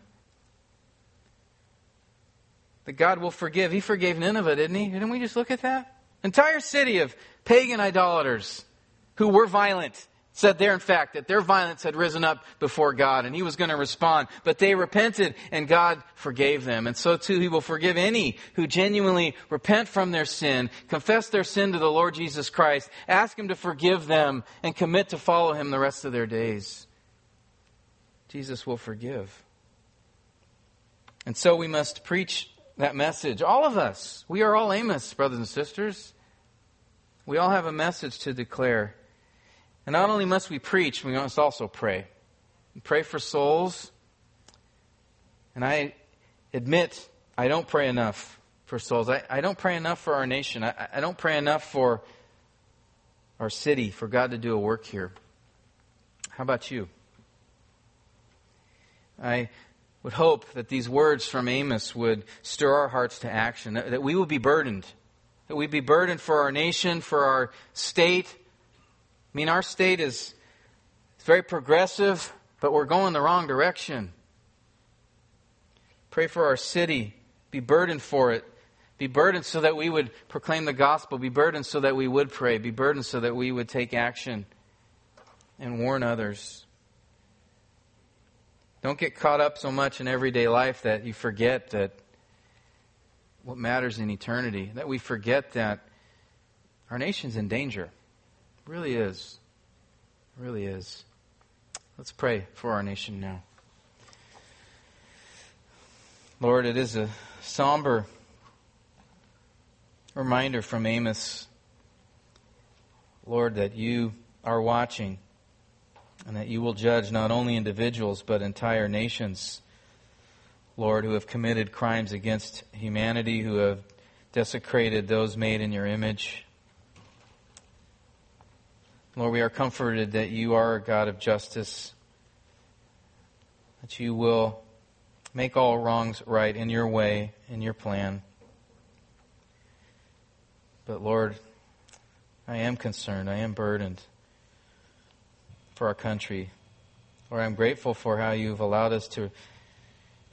That God will forgive. He forgave Nineveh, didn't he? Didn't we just look at that? Entire city of pagan idolaters who were violent said there, in fact, that their violence had risen up before God and he was going to respond. But they repented and God forgave them. And so too, he will forgive any who genuinely repent from their sin, confess their sin to the Lord Jesus Christ, ask him to forgive them, and commit to follow him the rest of their days. Jesus will forgive. And so we must preach that message. All of us. We are all Amos, brothers and sisters. We all have a message to declare. And not only must we preach, we must also pray. We pray for souls. And I admit I don't pray enough for souls. I, I don't pray enough for our nation. I, I don't pray enough for our city, for God to do a work here. How about you? I would hope that these words from Amos would stir our hearts to action, that, that we would be burdened, that we'd be burdened for our nation, for our state, I mean, our state is very progressive, but we're going the wrong direction. Pray for our city. Be burdened for it. Be burdened so that we would proclaim the gospel. Be burdened so that we would pray. Be burdened so that we would take action and warn others. Don't get caught up so much in everyday life that you forget that what matters in eternity, that we forget that our nation's in danger really is. It really is. Let's pray for our nation now. Lord, it is a somber reminder from Amos, Lord, that you are watching and that you will judge not only individuals but entire nations, Lord, who have committed crimes against humanity, who have desecrated those made in your image. Lord, we are comforted that you are a God of justice, that you will make all wrongs right in your way, in your plan. But Lord, I am concerned, I am burdened for our country. Lord, I'm grateful for how you've allowed us to,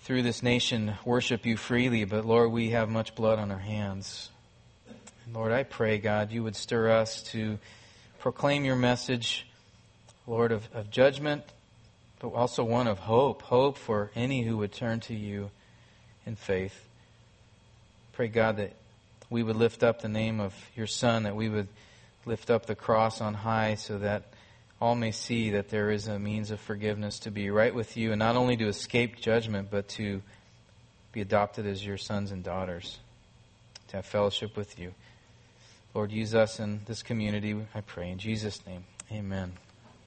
through this nation, worship you freely, but Lord, we have much blood on our hands. Lord, I pray, God, you would stir us to proclaim your message, Lord, of, of judgment, but also one of hope. Hope for any who would turn to you in faith. Pray, God, that we would lift up the name of your Son, that we would lift up the cross on high so that all may see that there is a means of forgiveness to be right with you and not only to escape judgment, but to be adopted as your sons and daughters, to have fellowship with you. Lord, use us in this community, I pray. In Jesus' name, amen.